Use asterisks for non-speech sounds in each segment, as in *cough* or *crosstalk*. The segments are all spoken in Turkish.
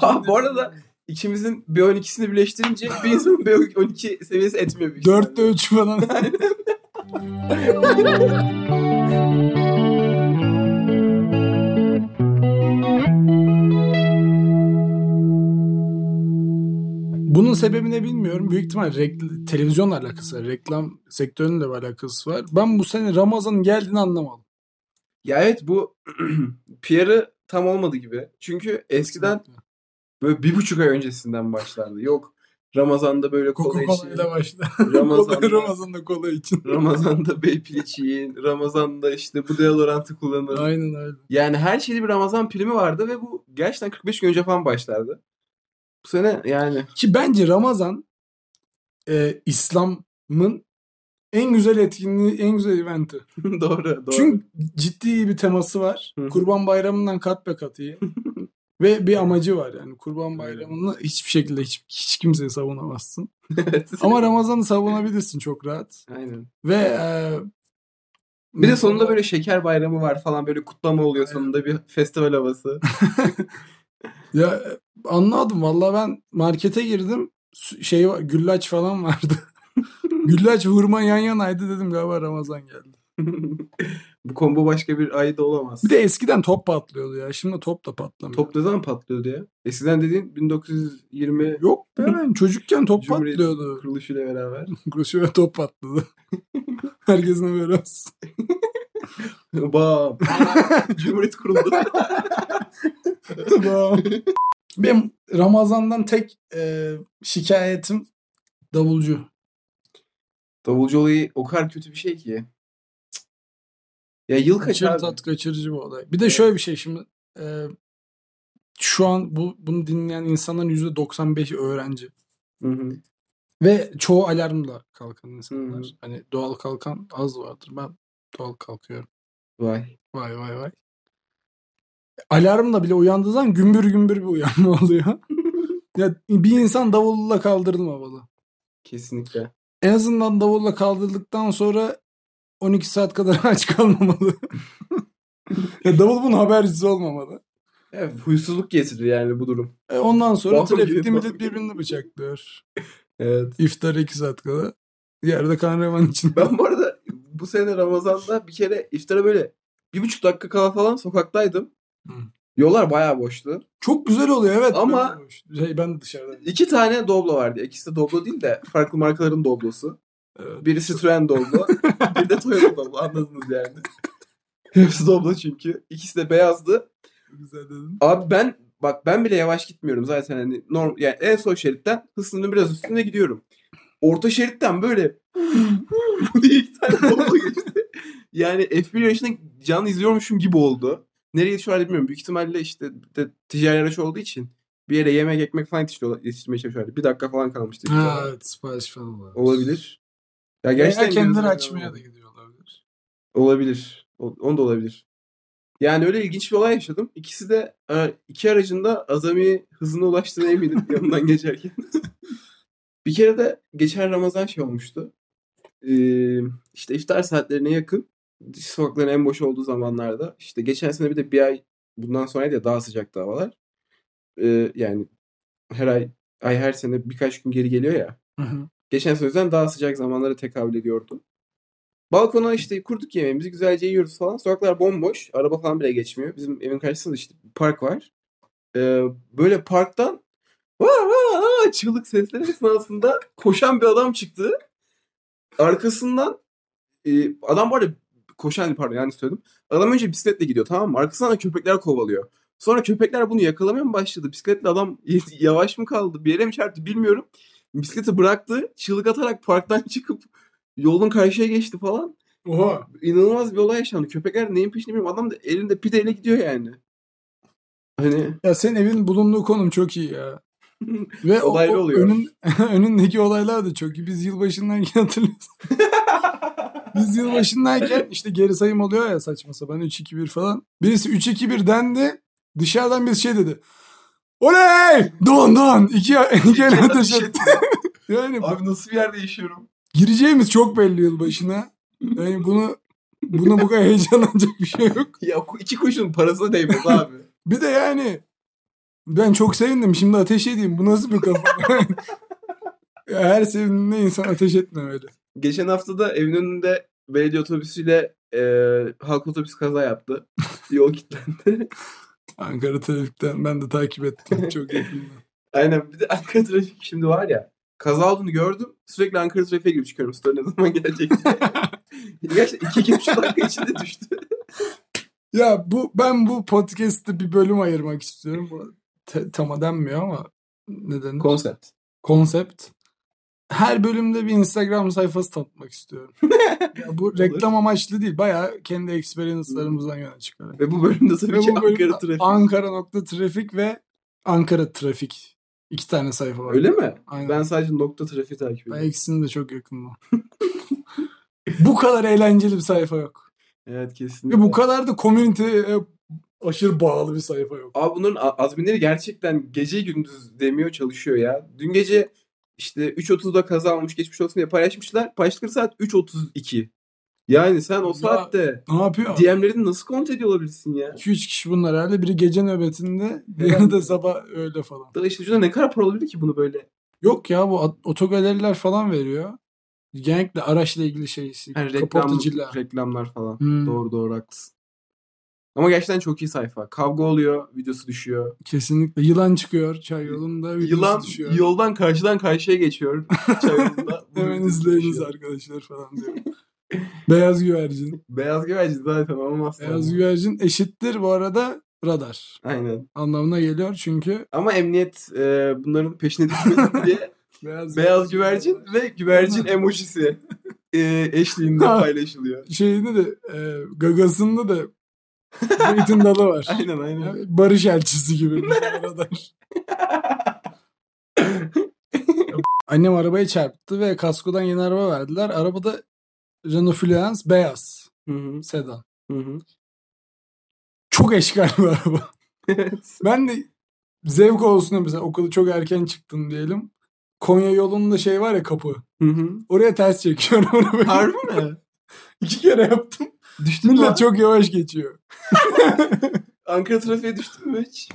Aa, bu arada ikimizin B12'sini birleştirince bir insanın B12 seviyesi etmiyor. büyük. 4'te 3 falan. *laughs* Bunun sebebi ne bilmiyorum. Büyük ihtimal rekl- televizyonla alakası var. Reklam sektörünün de bir alakası var. Ben bu sene Ramazan'ın geldiğini anlamadım. Ya evet bu *clears throat* PR'ı tam olmadı gibi. Çünkü eskiden böyle bir buçuk ay öncesinden başlardı. Yok Ramazan'da böyle kola Coca-Cola ile için. başla. *laughs* Ramazan'da, Ramazan'da kola için. Ramazan'da *laughs* Beypiliç yiyin. Ramazan'da işte bu deodorantı kullanın. Aynen öyle. Yani her şeyde bir Ramazan primi vardı ve bu gerçekten 45 gün önce falan başlardı. Bu sene yani Ki bence Ramazan e, İslam'ın en güzel etkinliği, en güzel eventi. *laughs* doğru doğru. Çünkü ciddi bir teması var. Kurban Bayramı'ndan kat be kat iyi. Ve bir amacı var yani. Kurban. Bayramı'nı hiçbir şekilde hiç, hiç kimseye savunamazsın. Evet. Ama Ramazan'ı savunabilirsin çok rahat. Aynen. Ve e, Bir de sonunda böyle şeker bayramı var falan böyle kutlama oluyor sonunda bir festival havası. *laughs* Ya e, anladım valla ben markete girdim şey güllaç falan vardı. *laughs* güllaç hurma yan yanaydı dedim galiba Ramazan geldi. Bu combo başka bir ayda olamaz. Bir de eskiden top patlıyordu ya. Şimdi top da patlamıyor. Top ne zaman patlıyordu ya? Eskiden dediğin 1920 Yok be ben *laughs* çocukken top Cumhuriyet patlıyordu. kuruluşuyla beraber. *laughs* Şöyle top patladı. *laughs* Herkesin böyle olsun. Bam. Cumhuriyet kuruldu. Benim Ramazan'dan tek e, şikayetim davulcu. Davulcu olayı o kadar kötü bir şey ki. Ya yıl kaç Kaçır abi? tat kaçırıcı bir olay. Bir de şöyle bir şey şimdi e, şu an bu bunu dinleyen insanların %95'i öğrenci. Hı hı. Ve çoğu alarmla kalkan insanlar. Hı hı. Hani doğal kalkan az vardır. Ben doğal kalkıyorum. Vay. Vay vay vay. Alarmla bile uyandığı zaman gümbür gümbür bir uyanma *laughs* oluyor. ya bir insan davulla kaldırılmamalı. Kesinlikle. En azından davulla kaldırıldıktan sonra 12 saat kadar *laughs* aç kalmamalı. *laughs* ya davul bunun habercisi olmamalı. Evet, huysuzluk getirir yani bu durum. E ondan sonra trafikte millet birbirini bıçaklıyor. *laughs* Evet. İftar 2 saat kadar. Yerde kan revan içinde. Ben bu arada bu sene Ramazan'da bir kere iftara böyle bir buçuk dakika kala falan sokaktaydım. Hı. Yollar bayağı boştu. Çok güzel oluyor evet. Ama- şey, ben dışarıda. İki tane Doblo vardı. İkisi de Doblo değil de farklı markaların Doblo'su. Evet. Biri Citroen Doblo, *laughs* bir de Toyota Doblo. Anladınız yani. Hepsi Doblo çünkü. İkisi de beyazdı. Güzel dedin. Abi ben bak ben bile yavaş gitmiyorum zaten hani norm yani en son şeritten hızının biraz üstünde gidiyorum. Orta şeritten böyle diye iki tane Doblo geçti. Yani F1 yarışını canlı izliyormuşum gibi oldu. Nereye şu an bilmiyorum. Büyük ihtimalle işte de ticari araç olduğu için bir yere yemek ekmek falan yetiştirmeye çalışıyorlar. Bir dakika falan kalmıştı. Ha, evet sipariş falan var. Olabilir. Ya Gerçekten kendileri açmaya da gidiyor olabilir. Olabilir. O- Onu da olabilir. Yani öyle ilginç bir olay yaşadım. İkisi de e, iki aracında azami hızına ulaştığına eminim *laughs* yanından geçerken. bir kere de geçen Ramazan şey olmuştu. Ee, işte iftar saatlerine yakın sokakların en boş olduğu zamanlarda işte geçen sene bir de bir ay bundan sonra da daha sıcak havalar. Ee, yani her ay ay her sene birkaç gün geri geliyor ya. Hı hı. Geçen yüzden daha sıcak zamanlara tekabül ediyordu. Balkona işte kurduk yemeğimizi güzelce yiyoruz falan. Sokaklar bomboş. Araba falan bile geçmiyor. Bizim evin karşısında işte bir park var. Ee, böyle parktan "Vaa, vaa, vaa" çığlık sesleri esnasında koşan bir adam çıktı. Arkasından e, adam bu arada koşan pardon yani söyledim. Adam önce bisikletle gidiyor tamam mı? Arkasından da köpekler kovalıyor. Sonra köpekler bunu yakalamaya mı başladı? Bisikletle adam *laughs* yavaş mı kaldı? Bir yere mi çarptı bilmiyorum. Bisikleti bıraktı. Çığlık atarak parktan *laughs* çıkıp yolun karşıya geçti falan. Oha. İnanılmaz bir olay yaşandı. Köpekler neyin peşinde bilmiyorum. Adam da elinde pideyle gidiyor yani. Hani Ya senin evin bulunduğu konum çok iyi ya. *laughs* Ve o, Olaylı o oluyor. önün, *laughs* önündeki olaylar da çok iyi. Biz yılbaşındayken hatırlıyorsun. Biz yılbaşındayken işte geri sayım oluyor ya saçma sapan 3-2-1 falan. Birisi 3-2-1 dendi. Dışarıdan bir şey dedi. Oley! Don don! İki, iki el ateş etti. Yani Abi nasıl bir yerde yaşıyorum? gireceğimiz çok belli yılbaşına. Yani bunu buna bu kadar heyecanlanacak bir şey yok. Ya iki kuşun parasına değmez abi. *laughs* Bir de yani Ben çok sevindim. Şimdi ateş edeyim. Bu nasıl bir kafa? *laughs* Ya Her sevindiğinde insan ateş etmemeli. Geçen hafta da evin önünde belediye otobüsüyle e, halk otobüsü kaza yaptı. *laughs* Yol kilitlendi. Ankara trafikten ben de takip ettim. Çok yakında. Aynen bir de Ankara trafik şimdi var ya. Kaza olduğunu gördüm. Sürekli Ankara trafiğe girip çıkıyorum. Story ne zaman gelecek diye. *laughs* Gerçekten iki, iki buçuk dakika içinde düştü. Ya bu ben bu podcast'te bir bölüm ayırmak istiyorum. Bu te- tema denmiyor ama ne denir? Konsept. Konsept. Her bölümde bir Instagram sayfası tanıtmak istiyorum. *laughs* ya bu reklam amaçlı değil. Bayağı kendi experience'larımızdan yana çıkarak. Ve bu bölümde tabii Ve ki Ankara trafik. Ankara nokta trafik ve Ankara trafik. İki tane sayfa var. Öyle mi? Aynen. Ben sadece nokta trafiği takip Ben ediyorum. ikisinin de çok yakınım. *laughs* bu kadar eğlenceli bir sayfa yok. Evet kesinlikle. Ve bu kadar da community'ye aşırı bağlı bir sayfa yok. Abi bunların adminleri gerçekten gece gündüz demiyor çalışıyor ya. Dün gece işte 3.30'da kaza olmuş geçmiş olsun diye paylaşmışlar. Paylaştıkları saat 3.32. Yani sen o saatte Ne yapıyor? DM'lerini nasıl kontrol ediyor olabilirsin ya? 2-3 kişi bunlar herhalde. Biri gece nöbetinde, diğeri de sabah öyle falan. Da işte ne kadar para olabilir ki bunu böyle? Yok ya bu otogaleriler falan veriyor. Genellikle araçla ilgili şey. Yani reklam, reklamlar falan. Hmm. Doğru doğru haklısın. Ama gerçekten çok iyi sayfa. Kavga oluyor, videosu düşüyor. Kesinlikle. Yılan çıkıyor çay yolunda. videosu Yılan düşüyor. yoldan karşıdan karşıya geçiyor. Çay yolunda. *laughs* Hemen izleyiniz arkadaşlar falan diyor. *laughs* *laughs* Beyaz güvercin. Beyaz güvercin zaten olmaz. Beyaz güvercin eşittir bu arada radar Aynen. anlamına geliyor çünkü Ama emniyet e, bunların peşine düşmesin diye *laughs* beyaz, beyaz güvercin ve güvercin emojisi e, *laughs* eşliğinde paylaşılıyor. şeyinde de e, gagasında da zeytin dalı var. Aynen aynen. Yani barış elçisi gibi radar. Annem arabayı çarptı ve kaskodan yeni araba verdiler. Arabada Renault Fluence beyaz Hı hı, sedan. hı hı. Çok eşkal bir araba. *laughs* evet. Ben de zevk olsun diye mesela okulu çok erken çıktım diyelim. Konya yolunda şey var ya kapı. Hı hı. Oraya ters çekiyorum *laughs* arabayı. Harbi mi? *laughs* İki kere yaptım. Düştün mü? Çok yavaş geçiyor. Ankara trafiğe düştün mü hiç?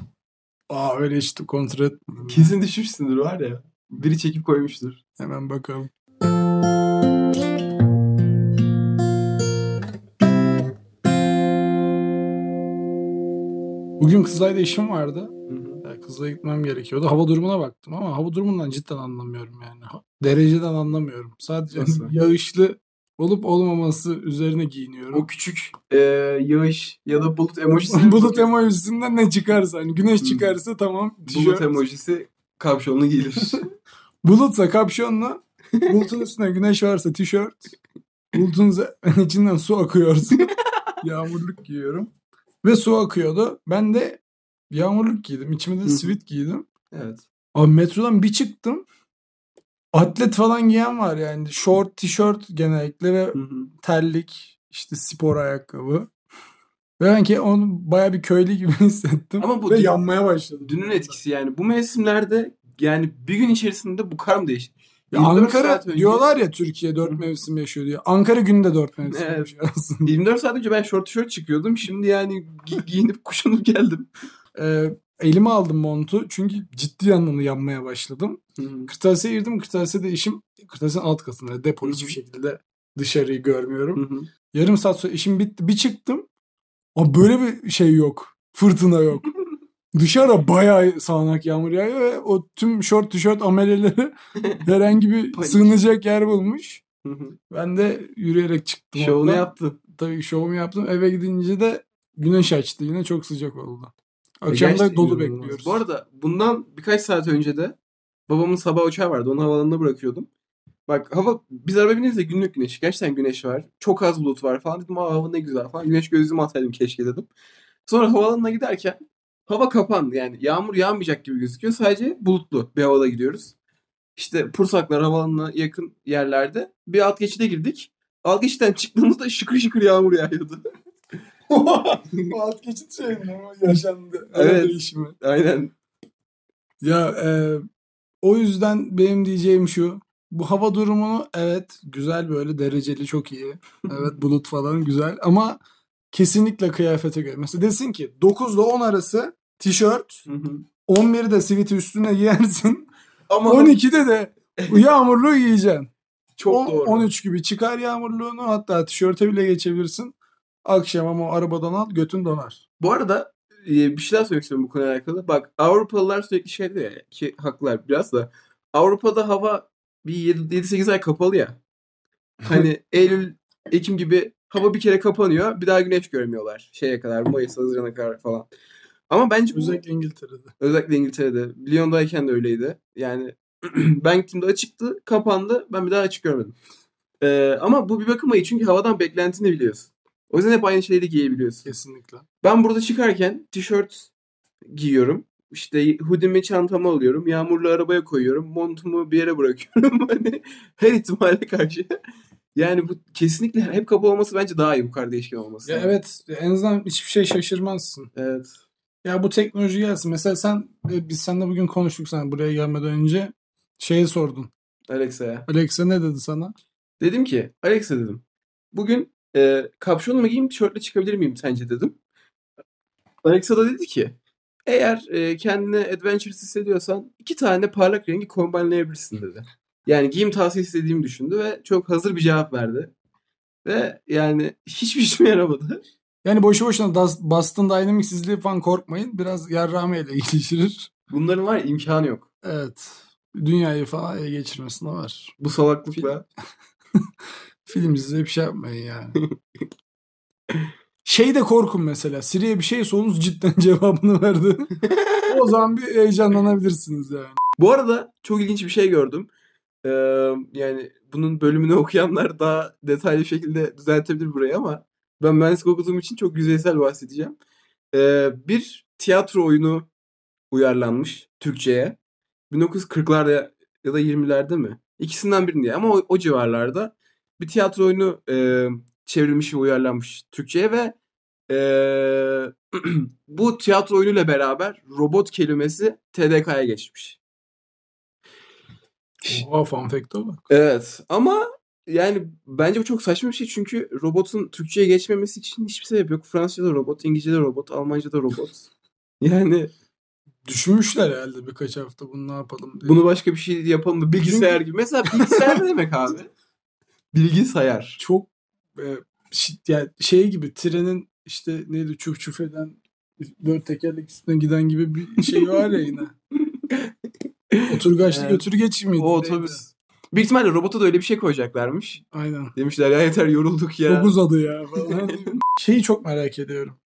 Aa öyle işte kontrol etmedim. Kesin düşmüşsündür var ya. Biri çekip koymuştur. Hemen bakalım. Bugün Kızılay'da işim vardı. Hı hı. Yani Kızılay'a gitmem gerekiyordu. Hava durumuna baktım ama hava durumundan cidden anlamıyorum yani. Dereceden anlamıyorum. Sadece Nasıl? *laughs* yağışlı olup olmaması üzerine giyiniyorum. O küçük e, yağış ya da bulut *laughs* emojisi. Bulut emojisinden ne çıkarsa. Hani güneş çıkarsa tamam. Bulut tişört. emojisi kapşonlu giyilir. *laughs* Bulutsa kapşonla. Bulutun üstüne güneş varsa tişört. Bulutun içinden su akıyorsa yağmurluk giyiyorum. Ve su akıyordu. Ben de yağmurluk giydim. İçime de sivit giydim. evet. Abi metrodan bir çıktım. Atlet falan giyen var yani. Short tişört genellikle ve terlik, işte spor ayakkabı. Ve ben ki onu baya bir köylü gibi *laughs* hissettim. Ama bu ve dün- yanmaya başladım. Dünün etkisi yani. Bu mevsimlerde yani bir gün içerisinde bu kar mı değişti? Ya 24 Ankara diyorlar ya Türkiye dört Hı. mevsim yaşıyor diye. Ankara günde dört mevsim Evet. yaşıyor aslında. 24 saat önce ben short tişört çıkıyordum. Şimdi yani gi- giyinip kuşanıp geldim. Ee, elime aldım montu çünkü ciddi anlamda yanmaya başladım. Kırtasiye girdim. Kırtasiyede işim kırtasiyenin alt katında. Depo hiçbir şekilde dışarıyı görmüyorum. Hı hı. Yarım saat sonra işim bitti. Bir çıktım. Ama böyle bir şey yok. Fırtına yok. *laughs* Dışarıda bayağı sağanak yağmur yağıyor ve o tüm şort tişört ameleleri *laughs* herhangi bir sığınacak yer bulmuş. Ben de yürüyerek çıktım. Şovunu yaptın. Tabii şovumu yaptım. Eve gidince de güneş açtı. Yine çok sıcak oldu. E, Akşam da dolu bekliyoruz. Bu arada bundan birkaç saat önce de babamın sabah uçağı vardı. Onu havalanına bırakıyordum. Bak hava biz araba binince de günlük güneş. Gerçekten güneş var. Çok az bulut var falan. Dedim Aa, hava ne güzel falan. Güneş gözlüğümü ataydım keşke dedim. Sonra havaalanına giderken hava kapandı. Yani yağmur yağmayacak gibi gözüküyor. Sadece bulutlu bir havada gidiyoruz. İşte Pursaklar havaalanına yakın yerlerde bir alt geçide girdik. Alt geçitten çıktığımızda şıkır şıkır yağmur yağıyordu. Bu alt geçit şey mi? Yaşandı. Evet. Evet. Değişimi. Aynen. Ya e, o yüzden benim diyeceğim şu. Bu hava durumunu evet güzel böyle dereceli çok iyi. Evet bulut falan güzel ama kesinlikle kıyafete göre. Mesela desin ki 9 ile 10 arası tişört, Hı hı. 11'de siviti üstüne giyersin. *laughs* Ama 12'de de *laughs* yağmurluğu giyeceksin. çok On- doğru. 13 gibi çıkar yağmurluğunu hatta tişörte bile geçebilirsin. Akşam ama arabadan al götün donar. Bu arada e, bir şey daha söylemek istiyorum bu konuyla alakalı. Bak Avrupalılar sürekli şey diyor ya ki haklılar biraz da. Avrupa'da hava bir 7-8 ay kapalı ya. Hani *laughs* Eylül, Ekim gibi hava bir kere kapanıyor. Bir daha güneş görmüyorlar. Şeye kadar Mayıs, Haziran'a kadar falan. Ama bence bu, Özellikle İngiltere'de. özellikle İngiltere'de. Lyon'dayken de öyleydi. Yani *clears throat* ben gittiğimde açıktı, kapandı. Ben bir daha açık görmedim. Ee, ama bu bir bakıma iyi çünkü havadan beklentini biliyorsun. O yüzden hep aynı şeyleri giyebiliyorsun. Kesinlikle. Ben burada çıkarken tişört giyiyorum. İşte hoodie'mi çantama alıyorum. Yağmurlu arabaya koyuyorum. Montumu bir yere bırakıyorum. *laughs* Hani her ihtimale karşı. Yani bu kesinlikle hep kapalı olması bence daha iyi bu kadar değişken olması. Ya evet en azından hiçbir şey şaşırmazsın. Evet. Ya bu teknoloji gelsin. Mesela sen e, biz seninle bugün konuştuk sen buraya gelmeden önce şeye sordun. Alexa'ya. Alexa ne dedi sana? Dedim ki Alexa dedim. Bugün e, kapşonumu giyeyim tişörtle çıkabilir miyim sence dedim. Alexa da dedi ki eğer e, kendini adventurous hissediyorsan iki tane parlak rengi kombinleyebilirsin dedi. Yani giyim tavsiye istediğimi düşündü ve çok hazır bir cevap verdi. Ve yani hiçbir işime yaramadı. Yani boşu boşuna Boston Dynamics'izliği falan korkmayın. Biraz yarrağme ile geliştirir. Bunların var ya, imkanı yok. Evet. Dünyayı falan ele geçirmesine var. Bu salaklıkla. *laughs* Film izleyip şey yapmayın yani. *laughs* şey de korkun mesela. Siri'ye bir şey sorunuz cidden *laughs* cevabını verdi. o zaman bir heyecanlanabilirsiniz yani. Bu arada çok ilginç bir şey gördüm. Ee, yani bunun bölümünü *laughs* okuyanlar daha detaylı şekilde düzeltebilir burayı ama ben mühendislik okuduğum için çok yüzeysel bahsedeceğim. Ee, bir tiyatro oyunu uyarlanmış Türkçe'ye. 1940'larda ya da 20'lerde mi? İkisinden birinde ama o, o civarlarda bir tiyatro oyunu e, çevrilmiş ve uyarlanmış Türkçe'ye ve e, *clears throat* bu tiyatro oyunuyla beraber robot kelimesi TDK'ya geçmiş. Oha fun fact'a bak. Evet ama yani bence bu çok saçma bir şey çünkü robotun Türkçe'ye geçmemesi için hiçbir sebep yok. Fransızca'da robot, İngilizce'de robot, Almanca'da robot. *laughs* Yani Düşünmüşler herhalde birkaç hafta bunu ne yapalım diye. bunu başka bir şey yapalım da bilgisayar gibi. Mesela *laughs* bilgisayar ne demek abi? Bilgisayar. çok e, yani şey gibi trenin işte neydi çuf çuf eden dört tekerlek üstüne giden gibi bir şey var ya yine. *laughs* Oturgaçlı Evet. götürgeç miydi? O otobüs. Büyük ihtimalle robota da öyle bir şey koyacaklarmış. Aynen. Demişler ya yeter yorulduk ya. Çok uzadı ya falan. *laughs* Şeyi çok merak ediyorum.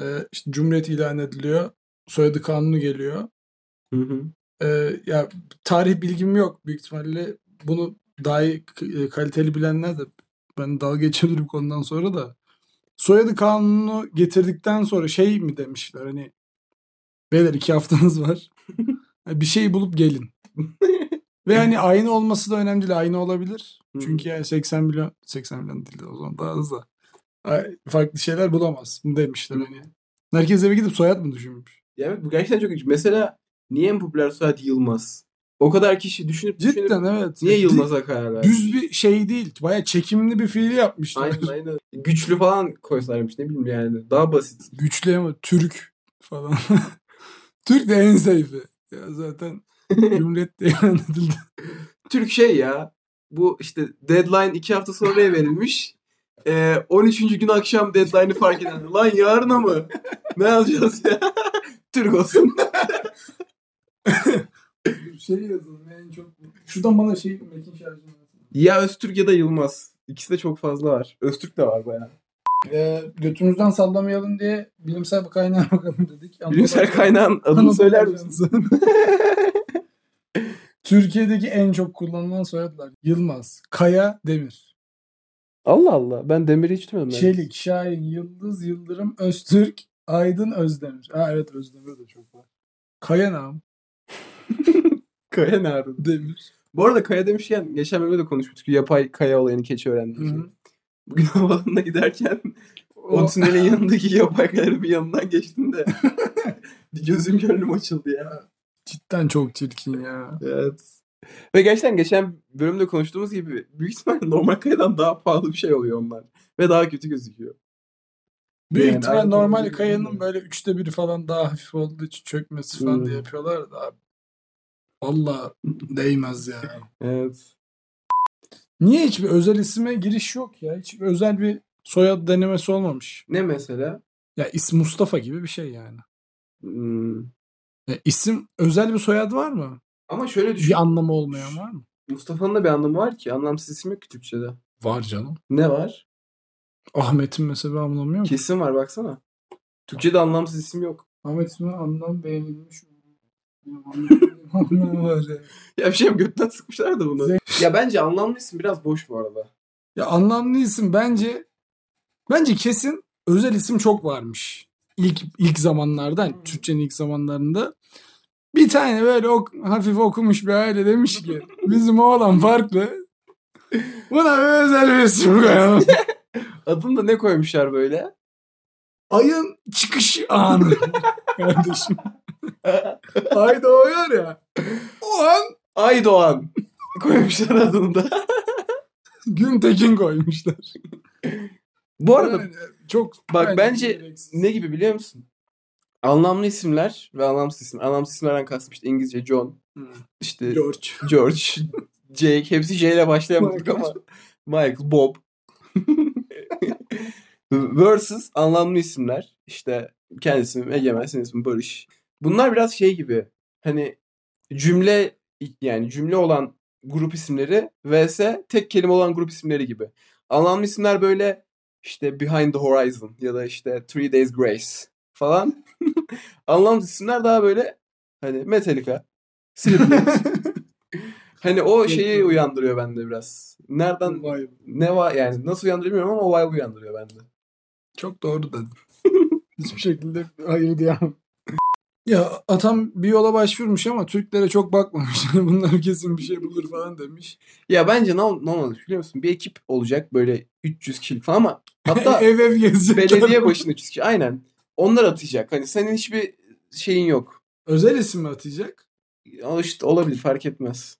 Ee, işte Cumhuriyet ilan ediliyor. Soyadı kanunu geliyor. Hı hı. Ee, ya tarih bilgim yok. Büyük ihtimalle bunu daha iyi e, kaliteli bilenler de ben dalga bu konudan sonra da. Soyadı kanunu getirdikten sonra şey mi demişler hani beyler iki haftanız var. *laughs* bir şey bulup gelin. *laughs* Ve hani aynı olması da önemli değil. Aynı olabilir. Çünkü yani 80 milyon 80 milyon değil de o zaman daha az da. Farklı şeyler bulamaz. Demişler hani. Herkes eve gidip soyad mı düşünmüş? Ya evet, bu gerçekten çok ilginç. Mesela niye en popüler soyad Yılmaz? O kadar kişi düşünüp düşünüp Cidden evet. niye Yılmaz'a karar verdi? Düz bir şey değil. Baya çekimli bir fiil yapmışlar. Aynen aynen. Güçlü falan koysalarmış ne bileyim yani. Daha basit. Güçlü ama Türk falan. *laughs* Türk de en zayıfı. Ya zaten Cumhuriyet de ilan edildi. Türk şey ya. Bu işte deadline iki hafta sonraya verilmiş. Ee, 13. gün akşam deadline'ı fark eden. Lan yarına mı? Ne alacağız ya? *laughs* Türk olsun. *laughs* şey yazalım en çok. Şuradan bana şey metin şarjını ya Öztürk ya da Yılmaz. İkisi de çok fazla var. Öztürk de var bayağı. E, götümüzden sallamayalım diye bilimsel bir kaynağa *laughs* bakalım dedik. Bilimsel kaynağın adını Anadolu söyler misin? *laughs* Türkiye'deki en çok kullanılan soyadlar. Yılmaz, Kaya, Demir. Allah Allah. Ben Demir'i hiç duymadım. Çelik, Şahin, Yıldız, Yıldırım, Öztürk, Aydın, Özdemir. Ha evet Özdemir de çok var. Kaya nam, *laughs* Kaya arada? Demir. Bu arada Kaya demişken geçen bölümde de konuşmuştuk. Yapay Kaya olayını keçi hı. Bugün *laughs* havaalanına giderken o, O, tünelin yanındaki yapay bir yanından geçtim de *laughs* bir gözüm gönlüm açıldı ya. cidden çok çirkin ya. Evet. Ve gerçekten geçen bölümde konuştuğumuz gibi büyük ihtimalle normal kayadan daha pahalı bir şey oluyor onlar. Ve daha kötü gözüküyor. Büyük Yani ihtimal normal kayanın böyle üçte biri falan daha hafif olduğu için çökmesi falan Hmm. diye yapıyorlar da abi. Valla değmez ya. Evet. Niye hiçbir özel isime giriş yok ya? Hiçbir özel bir soyad denemesi olmamış. Ne mesela? Ya isim Mustafa gibi bir şey yani. Hmm. Ya isim özel bir soyad var mı? Ama şöyle düşün. Bir anlamı olmayan var mı? Mustafa'nın da bir anlamı var ki. Anlamsız isim yok ki Türkçe'de. Var canım. Ne var? Ahmet'in mesela bir anlamı yok. Kesin var baksana. Türkçe'de anlamsız isim yok. Ahmet ismi anlam beğenilmiş. *laughs* ya. Bir şey mi götten sıkmışlar da bunu. ya bence anlamlı isim biraz boş bu arada. Ya anlamlı isim bence bence kesin özel isim çok varmış. İlk ilk zamanlarda hani Türkçenin ilk zamanlarında bir tane böyle ok- hafif okumuş bir aile demiş ki *laughs* bizim oğlan farklı. Buna bir özel bir isim koyalım. *laughs* Adını da ne koymuşlar böyle? Ayın çıkış anı. Kardeşim. Ay doğuyor ya. O an Aydoğan koymuşlar adını da. Güntekin koymuşlar. Bu arada Yani çok bak bence gereksiz. ne gibi biliyor musun? Anlamlı isimler ve anlamsız isim. Anlamsız isimlerden kastım işte İngilizce John, Hı. işte George. George, *laughs* Jake hepsi J ile başlayamadık ama Michael, Bob. *laughs* Versus anlamlı isimler. İşte kendi ismim Egemen, senin ismin Barış. Bunlar biraz şey gibi. Hani cümle yani cümle olan grup isimleri vs tek kelime olan grup isimleri gibi. Anlamlı isimler böyle işte Behind the Horizon ya da işte Three Days Grace falan. *laughs* Anlamsız isimler daha böyle hani Metallica, Slipknot. *laughs* hani o şeyi uyandırıyor bende biraz. Nereden Vay. ne var yani nasıl uyandırıyor bilmiyorum ama o vibe uyandırıyor bende. Çok doğru dedin. *laughs* Hiçbir şekilde hayır diyemem. Ya atam bir yola başvurmuş ama Türklere çok bakmamış. *laughs* Bunlar kesin bir şey bulur falan demiş. Ya bence ne, ol- ne olmalı biliyor musun? Bir ekip olacak böyle 300 kişi falan ama hatta *laughs* ev ev gezecek. belediye başına 300 kişi aynen. Onlar atacak. Hani senin hiçbir şeyin yok. Özel isim mi atayacak? O işte olabilir fark etmez.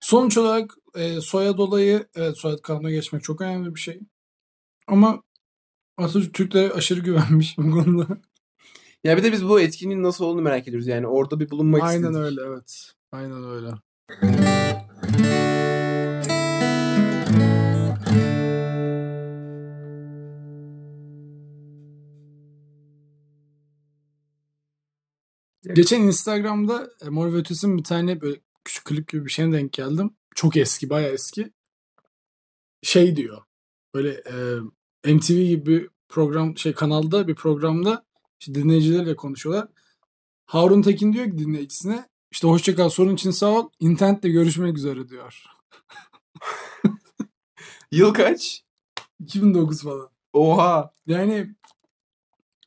Sonuç olarak e, soyad olayı evet soyad kanuna geçmek çok önemli bir şey. Ama Atatürk Türklere aşırı güvenmiş bu konuda. Ya bir de biz bu etkinliğin nasıl olduğunu merak ediyoruz. Yani orada bir bulunmak Aynen istedik. öyle evet. Aynen öyle. Geçen Instagram'da e, Mor ve Ötesi'nin bir tane böyle küçük klip gibi bir şeyine denk geldim. Çok eski, bayağı eski. Şey diyor. Böyle e, MTV gibi bir program şey kanalda bir programda işte dinleyicilerle konuşuyorlar. Harun Tekin diyor ki dinleyicisine işte hoşçakal sorun için sağ ol. İnternetle görüşmek üzere diyor. *laughs* Yıl kaç? 2009 falan. Oha. Yani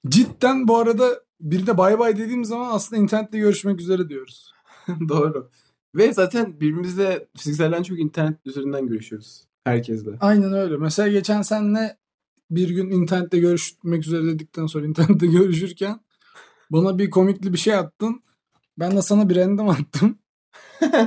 cidden bu arada bir de bay bay dediğim zaman aslında internetle görüşmek üzere diyoruz. *laughs* Doğru. Ve zaten birbirimizle fizikselden çok internet üzerinden görüşüyoruz. Herkesle. Aynen öyle. Mesela geçen senle bir gün internette görüşmek üzere dedikten sonra internette *laughs* görüşürken bana bir komikli bir şey attın. Ben de sana bir random attım. *laughs*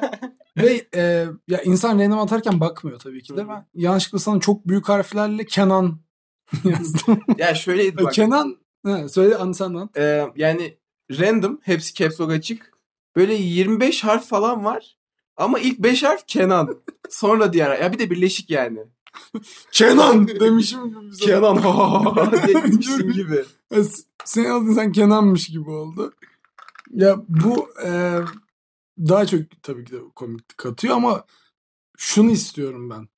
Ve e, ya insan random atarken bakmıyor tabii ki de. Ben yanlışlıkla sana çok büyük harflerle Kenan *laughs* yazdım. ya şöyleydi bak. Kenan he, söyle anı sen anlat. Ee, yani random. Hepsi caps lock açık. Böyle 25 harf falan var. Ama ilk 5 harf Kenan. Sonra diğer. Ya bir de birleşik yani. *laughs* Kenan demişim gibi. Kenan *laughs* demişsin gibi. Ya s- Senin adın sen Kenan'mış gibi oldu. Ya bu e, daha çok tabii ki de komiklik katıyor ama şunu istiyorum ben.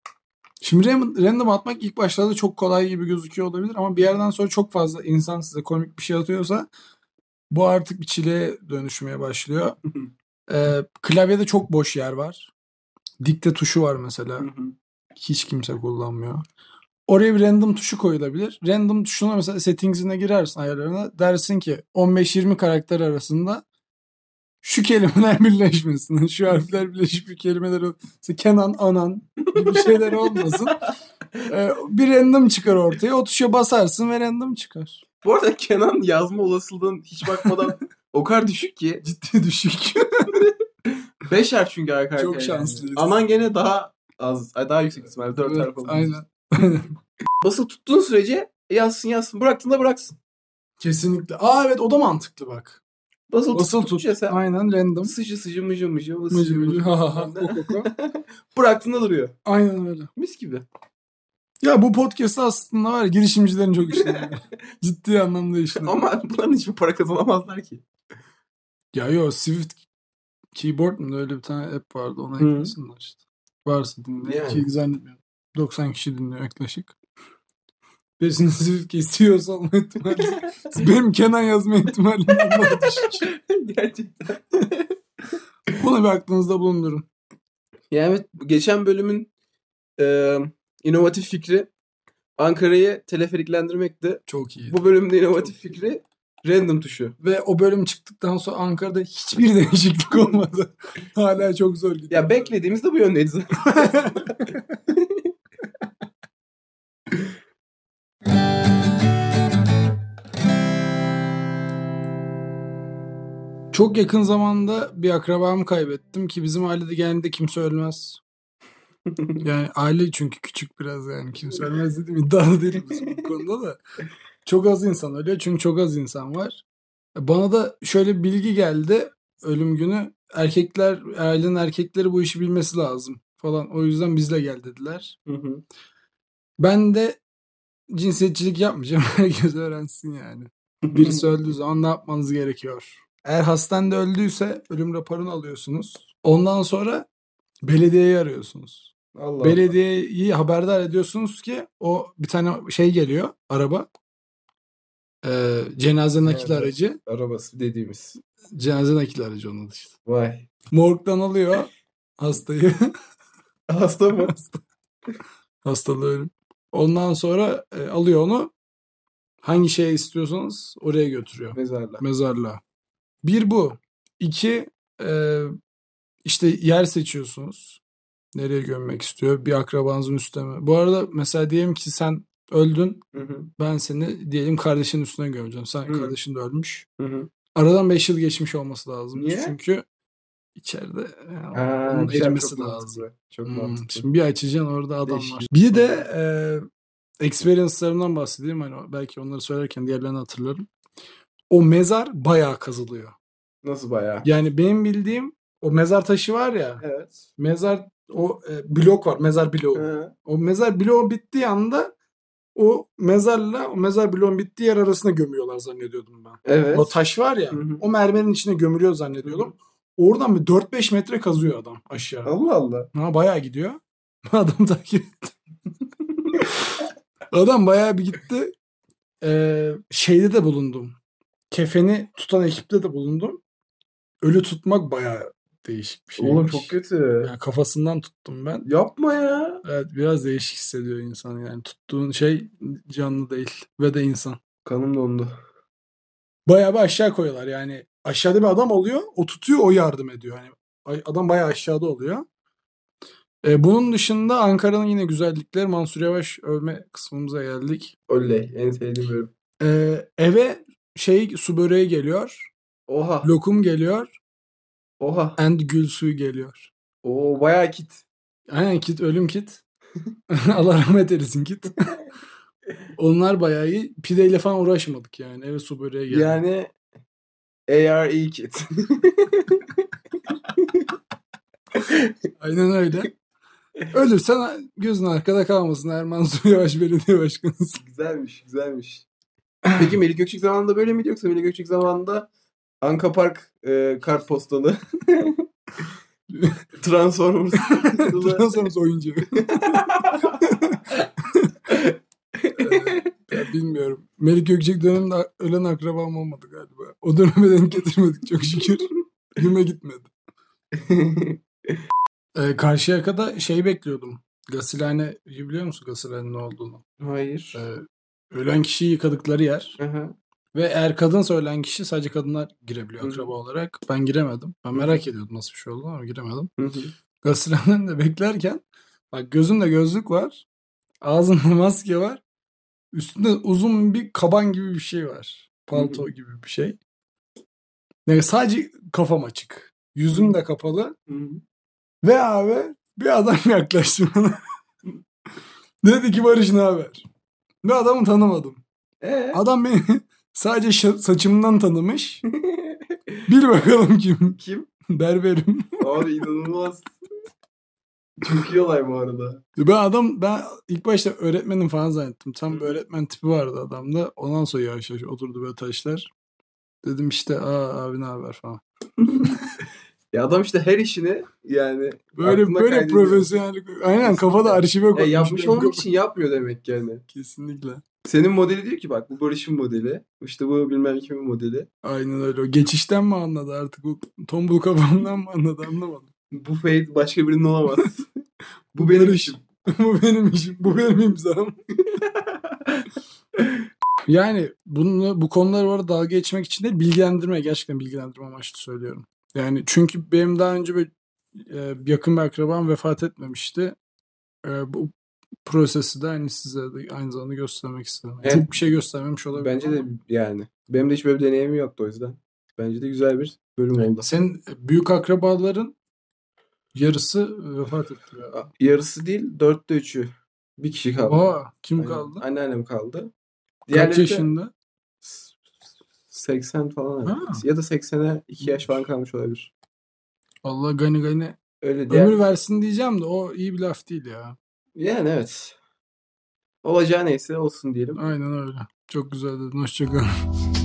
Şimdi random, random atmak ilk başlarda çok kolay gibi gözüküyor olabilir ama bir yerden sonra çok fazla insan size komik bir şey atıyorsa bu artık bir çileye dönüşmeye başlıyor. E, klavyede çok boş yer var. Dikte tuşu var mesela hiç kimse kullanmıyor. Oraya bir random tuşu koyulabilir. Random tuşuna mesela settings'ine girersin ayarlarına. Dersin ki 15-20 karakter arasında şu kelimeler *laughs* birleşmesin. Şu harfler birleşip bir kelimeler ol- mesela Kenan, Anan gibi şeyler olmasın. *laughs* Ee, bir random çıkar ortaya. O tuşa basarsın ve random çıkar. Bu arada Kenan yazma olasılığın hiç bakmadan o kadar düşük ki. Ciddi düşük. *laughs* 5 harf çünkü arka arkaya. Çok yani. şanslıyız. Anan gene daha az. Daha yüksek ihtimalle. 4 Evet, harf olmuş. aynen. *laughs* Basılı tuttuğun sürece yazsın yazsın. Bıraktığında bıraksın. Kesinlikle. Aa evet o da mantıklı bak. Basılı Basılı tut. sen Aynen random. sıcı sıcı mıcı mıcı. Mıcı mıcı, mıcı. *laughs* Bıraktığında duruyor. Aynen öyle. Mis gibi. Ya bu podcast aslında var ya girişimcilerin çok işleri. *laughs* Ciddi anlamda işleri. Ama bunların hiçbir para kazanamazlar ki. Ya yo Swift Keyboard mu öyle bir tane app vardı ona eklesinler işte. Varsa dinle. Yani. Ki zannetmiyorum. 90 kişi dinliyor yaklaşık. Swift *laughs* kesiyorsa olma ihtimali. *laughs* Benim Kenan yazma ihtimalim düşük. Gerçekten. *laughs* Bunu bir aklınızda bulundurun. Yani evet geçen bölümün e, inovatif fikri Ankara'yı teleferiklendirmekti. Çok iyi. Bu bölümde inovatif fikri random tuşu. Ve o bölüm çıktıktan sonra Ankara'da hiçbir *laughs* değişiklik olmadı. Hala çok zor gidiyor. Ya beklediğimiz de bu yöndeydi zaten. *laughs* Çok yakın zamanda bir akrabamı kaybettim ki bizim ailede genelde kimse ölmez. Yani aile çünkü küçük biraz yani kimse ölmez dedim iddialı değilim bu konuda da. Çok az insan ölüyor çünkü çok az insan var. Bana da şöyle bir bilgi geldi ölüm günü. Erkekler, ailenin erkekleri bu işi bilmesi lazım falan. O yüzden bizle gel dediler. Hı hı. Ben de cinsiyetçilik yapmayacağım. *laughs* Herkes öğrensin yani. Birisi öldüğü zaman ne yapmanız gerekiyor? Eğer hastanede öldüyse ölüm raporunu alıyorsunuz. Ondan sonra belediyeyi arıyorsunuz. Allah Belediyeyi haberdar ediyorsunuz ki o bir tane şey geliyor araba. Ee, cenaze nakil Evet. aracı. Arabası dediğimiz. Cenaze nakil aracı onun adı işte. Vay. Morgdan alıyor hastayı. *laughs* Hasta mı? Hastalığı ölüm. Ondan sonra e, alıyor onu. Hangi şeye istiyorsanız oraya götürüyor. Mezarla. Mezarlığa. Bir bu. İki e, işte yer seçiyorsunuz. Nereye gömmek istiyor? Bir akrabanızın üstüne mi? Bu arada mesela diyelim ki sen öldün. Hı hı. Ben seni diyelim kardeşinin üstüne gömeceğim. Sen Hı. kardeşin de ölmüş. Hı hı. Aradan 5 yıl geçmiş olması lazım. Niye? Çünkü içeride yani Ha, onun güzel, erimesi lazım. mantıklı. Çok Hmm, mantıklı. Şimdi bir açacaksın orada adam Değişik. var. Bir de e, experience'larımdan bahsedeyim. Hani belki onları söylerken diğerlerini hatırlarım. O mezar bayağı kazılıyor. Nasıl bayağı? Yani benim bildiğim o mezar taşı var ya. Evet. Mezar o e, blok var. Mezar bloğu. Hı. O mezar bloğu bittiği anda o mezarla o mezar bloğun bittiği yer arasında gömüyorlar zannediyordum ben. Evet. O taş var ya. Hı hı. O mermerin içine gömülüyor zannediyordum. Oradan bir 4-5 metre kazıyor adam aşağı. Allah Allah. Ha bayağı gidiyor. *laughs* Adam takip etti. *laughs* Adam bayağı bir gitti. Ee, şeyde de bulundum. Kefeni tutan ekipte de bulundum. Ölü tutmak bayağı değişik bir şey. Oğlum çok kötü. Yani kafasından tuttum ben. Yapma ya. Evet biraz değişik hissediyor insan yani. Tuttuğun şey canlı değil ve de insan. Kanım dondu. Bayağı bir aşağı koyuyorlar yani. Aşağıda bir adam oluyor. O tutuyor o yardım ediyor. Yani adam bayağı aşağıda oluyor. Ee, bunun dışında Ankara'nın yine güzellikleri Mansur Yavaş övme kısmımıza geldik. Oley. En sevdiğim bölüm. Ee, eve şey su böreği geliyor. Oha. Lokum geliyor. Oha. And gül suyu geliyor. Oo bayağı kit. Aynen kit ölüm kit. *laughs* *laughs* Allah rahmet eylesin kit. *laughs* Onlar bayağı iyi. Pideyle falan uğraşmadık yani. Eve su böreği geldi. Yani ARE kit. Aynen öyle. Ölürsen gözün arkada kalmasın Erman Su Yavaş Belediye Başkanı'sın. güzelmiş, güzelmiş. Peki Melih Gökçek zamanında böyle miydi yoksa Melih Gökçek zamanında Anka Park e, kartpostalı *laughs* Transformers *laughs* sonra oyuncu. *laughs* Ee, bilmiyorum. Melik Gökçek döneminde ölen akrabam olmadı galiba. O döneme denk getirmedik çok şükür. Güme gitmedi. Ee, Karşıyaka'da şey bekliyordum. Gasilhane biliyor musun Gasilhane'nin ne olduğunu? Hayır. Ee, ölen kişiyi yıkadıkları yer. Aha. Ve eğer kadınsa ölen kişi sadece kadınlar girebiliyor akraba olarak. Ben giremedim. Ben merak ediyordum nasıl bir şey oldu ama giremedim. Gasilhane'nin de beklerken bak gözümde gözlük var. Ağzımda *laughs* maske var. Üstünde uzun bir kaban gibi bir şey var. Palto gibi bir şey. Yani sadece kafam açık. Yüzüm de kapalı. Ve abi bir adam *laughs* yaklaştı bana. Dedi ki Barış ne haber? Ve adamı tanımadım. Ee? Adam beni sadece saçımdan tanımış. *laughs* Bil bakalım kim? Kim? Berberim. Abi inanılmaz. Çok iyi olay bu arada. Ben adam ben ilk başta öğretmenim falan zannettim. Tam bir öğretmen tipi vardı adamda. Ondan sonra yavaş yavaş oturdu böyle taşlar. Dedim işte aa abi ne haber falan. *laughs* Ya adam işte her işini yani Böyle böyle profesyonellik. Aynen kafada arşive Ya koymuş. yapmış *laughs* olmak için yapmıyor demek yani. Kesinlikle. Senin modeli diyor ki bak bu Barış'ın modeli. İşte bu bilmem kimin modeli. Aynen öyle. O geçişten mi anladı artık? O tombul kafamdan mı anladı anlamadım. Bu fade başka birinin olamaz. *laughs* bu benim işim. *laughs* bu benim işim. Bu benim imzam. *laughs* yani bunu, bu konuları var dalga geçmek için değil bilgilendirme. Gerçekten bilgilendirme amaçlı söylüyorum. Yani çünkü benim daha önce bir e, yakın bir akrabam vefat etmemişti. E, bu prosesi de hani size de aynı zamanda göstermek istedim. Evet. Çok bir şey göstermemiş olabilir. Bence de yani. Benim de hiç böyle bir deneyimim yoktu o yüzden. Bence de güzel bir bölüm oldu. Senin büyük akrabaların yarısı vefat etti. Ya. Yarısı değil dörtte üçü. Bir kişi kaldı. Aa, kim Aynen. kaldı? Anneannem kaldı. Kaç Diğerleri de yaşında? 80 falan. Ha. Ya da 80'e 2 yaş falan kalmış olabilir. Allah gani gani Öyle diğer... ömür versin diyeceğim de o iyi bir laf değil ya. Yani evet. Olacağı neyse olsun diyelim. Aynen öyle. Çok güzel dedin. Hoşçakalın. *laughs*